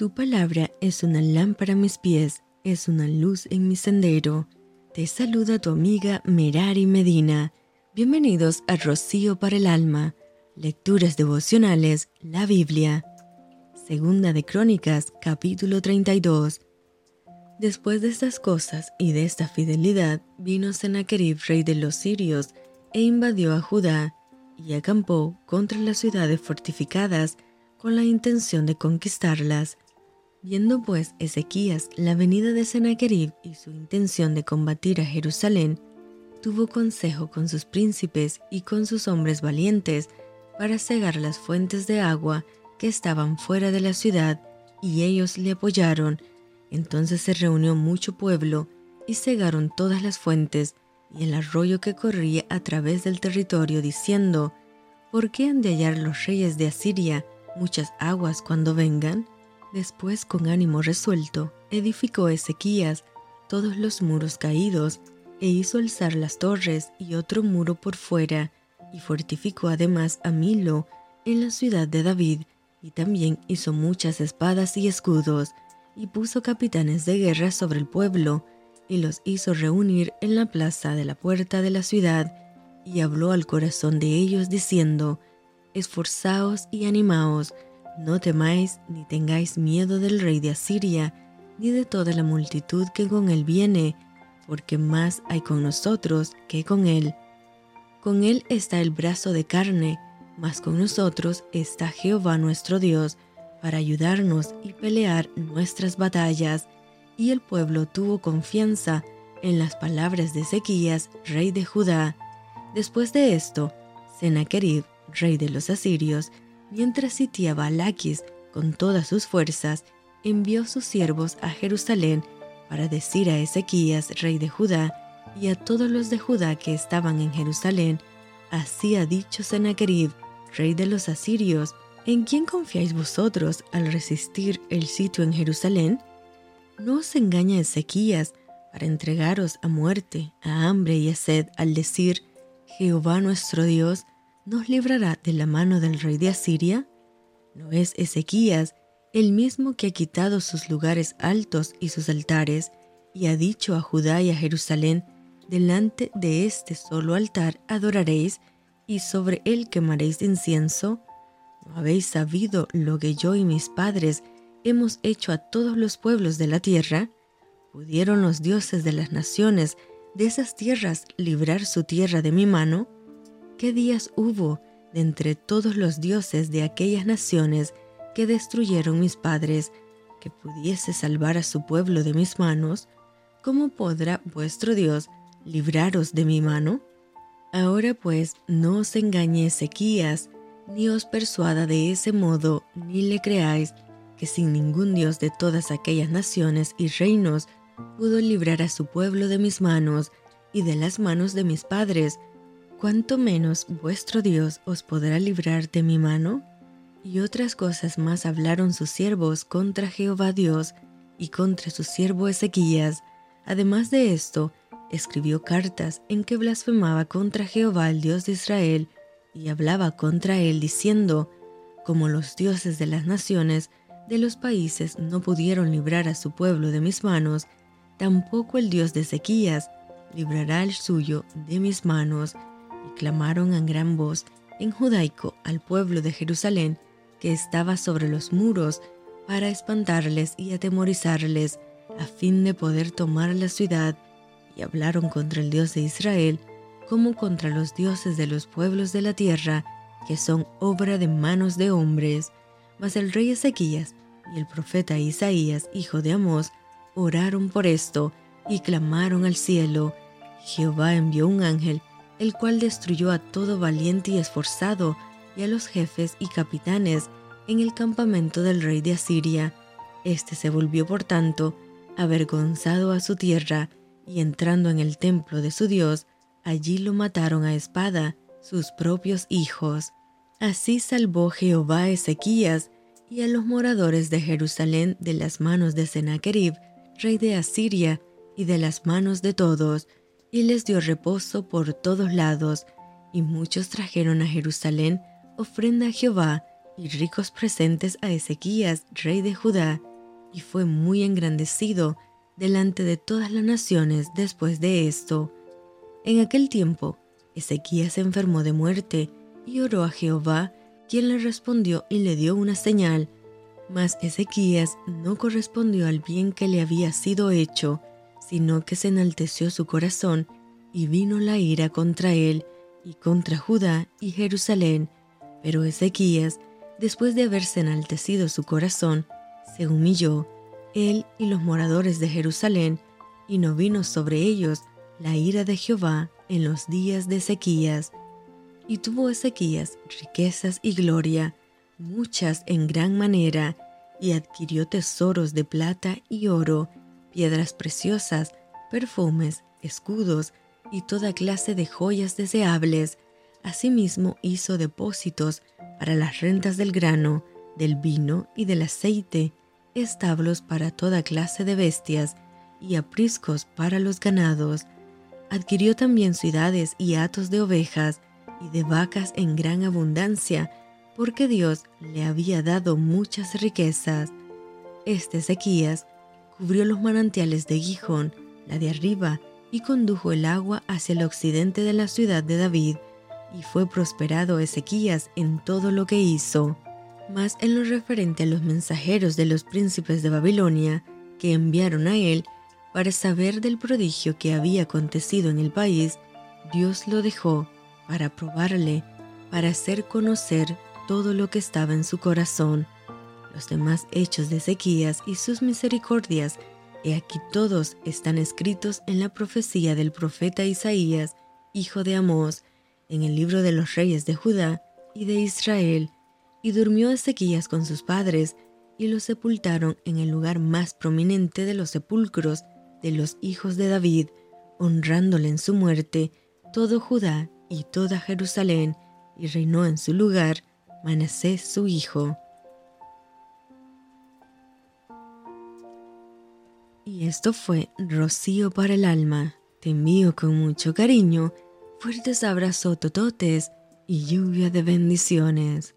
Tu palabra es una lámpara a mis pies, es una luz en mi sendero. Te saluda tu amiga Merari Medina. Bienvenidos a Rocío para el Alma. Lecturas devocionales, la Biblia. Segunda de Crónicas, capítulo 32. Después de estas cosas y de esta fidelidad, vino Sennacherib, rey de los sirios, e invadió a Judá, y acampó contra las ciudades fortificadas con la intención de conquistarlas. Viendo pues Ezequías la venida de Sennacherib y su intención de combatir a Jerusalén, tuvo consejo con sus príncipes y con sus hombres valientes para cegar las fuentes de agua que estaban fuera de la ciudad, y ellos le apoyaron. Entonces se reunió mucho pueblo y cegaron todas las fuentes y el arroyo que corría a través del territorio, diciendo, ¿por qué han de hallar los reyes de Asiria muchas aguas cuando vengan? Después, con ánimo resuelto, edificó Ezequías todos los muros caídos, e hizo alzar las torres y otro muro por fuera, y fortificó además a Milo en la ciudad de David, y también hizo muchas espadas y escudos, y puso capitanes de guerra sobre el pueblo, y los hizo reunir en la plaza de la puerta de la ciudad, y habló al corazón de ellos diciendo, Esforzaos y animaos, no temáis ni tengáis miedo del rey de Asiria, ni de toda la multitud que con él viene, porque más hay con nosotros que con él. Con él está el brazo de carne, mas con nosotros está Jehová nuestro Dios, para ayudarnos y pelear nuestras batallas. Y el pueblo tuvo confianza en las palabras de Ezequías, rey de Judá. Después de esto, Sennacherib, rey de los asirios, mientras sitiaba Laquis con todas sus fuerzas, envió sus siervos a Jerusalén para decir a Ezequías, rey de Judá, y a todos los de Judá que estaban en Jerusalén, así ha dicho Sennacherib, rey de los asirios, ¿en quién confiáis vosotros al resistir el sitio en Jerusalén? ¿No os engaña Ezequías para entregaros a muerte, a hambre y a sed al decir, Jehová nuestro Dios nos librará de la mano del rey de Asiria? ¿No es Ezequías el mismo que ha quitado sus lugares altos y sus altares, y ha dicho a Judá y a Jerusalén, delante de este solo altar adoraréis, y sobre él quemaréis incienso? ¿No habéis sabido lo que yo y mis padres hemos hecho a todos los pueblos de la tierra? ¿Pudieron los dioses de las naciones de esas tierras librar su tierra de mi mano? ¿Qué días hubo de entre todos los dioses de aquellas naciones que destruyeron mis padres, que pudiese salvar a su pueblo de mis manos? ¿Cómo podrá vuestro Dios libraros de mi mano? Ahora pues no os engañe Ezequías, ni os persuada de ese modo, ni le creáis que sin ningún Dios de todas aquellas naciones y reinos pudo librar a su pueblo de mis manos y de las manos de mis padres, cuanto menos vuestro Dios os podrá librar de mi mano. Y otras cosas más hablaron sus siervos contra Jehová Dios y contra su siervo Ezequías. Además de esto, escribió cartas en que blasfemaba contra Jehová el Dios de Israel y hablaba contra él diciendo, como los dioses de las naciones de los países no pudieron librar a su pueblo de mis manos, tampoco el Dios de Ezequías librará el suyo de mis manos. Y clamaron en gran voz en judaico al pueblo de Jerusalén que estaba sobre los muros para espantarles y atemorizarles a fin de poder tomar la ciudad, y hablaron contra el Dios de Israel como contra los dioses de los pueblos de la tierra, que son obra de manos de hombres. Mas el rey Ezequías y el profeta Isaías, hijo de Amós, oraron por esto y clamaron al cielo. Jehová envió un ángel, el cual destruyó a todo valiente y esforzado, y a los jefes y capitanes en el campamento del rey de Asiria. Este se volvió, por tanto, avergonzado a su tierra, y entrando en el templo de su Dios, allí lo mataron a espada sus propios hijos. Así salvó Jehová a Ezequías y a los moradores de Jerusalén de las manos de Sennacherib, rey de Asiria, y de las manos de todos, y les dio reposo por todos lados, y muchos trajeron a Jerusalén ofrenda a Jehová y ricos presentes a Ezequías, rey de Judá, y fue muy engrandecido delante de todas las naciones después de esto. En aquel tiempo, Ezequías se enfermó de muerte y oró a Jehová, quien le respondió y le dio una señal. Mas Ezequías no correspondió al bien que le había sido hecho, sino que se enalteció su corazón y vino la ira contra él y contra Judá y Jerusalén. Pero Ezequías, después de haberse enaltecido su corazón, se humilló, él y los moradores de Jerusalén, y no vino sobre ellos la ira de Jehová en los días de Ezequías. Y tuvo Ezequías riquezas y gloria, muchas en gran manera, y adquirió tesoros de plata y oro, piedras preciosas, perfumes, escudos y toda clase de joyas deseables. Asimismo hizo depósitos para las rentas del grano, del vino y del aceite, establos para toda clase de bestias y apriscos para los ganados. Adquirió también ciudades y hatos de ovejas y de vacas en gran abundancia, porque Dios le había dado muchas riquezas. Este Ezequías cubrió los manantiales de Gijón, la de arriba, y condujo el agua hacia el occidente de la ciudad de David, y fue prosperado Ezequías en todo lo que hizo. Mas en lo referente a los mensajeros de los príncipes de Babilonia, que enviaron a él para saber del prodigio que había acontecido en el país, Dios lo dejó para probarle, para hacer conocer todo lo que estaba en su corazón los demás hechos de Ezequías y sus misericordias, he aquí todos están escritos en la profecía del profeta Isaías, hijo de Amós, en el libro de los reyes de Judá y de Israel. Y durmió Ezequías con sus padres, y lo sepultaron en el lugar más prominente de los sepulcros de los hijos de David, honrándole en su muerte todo Judá y toda Jerusalén, y reinó en su lugar Manasés su hijo. Y esto fue Rocío para el alma. Te envío con mucho cariño, fuertes abrazos tototes y lluvia de bendiciones.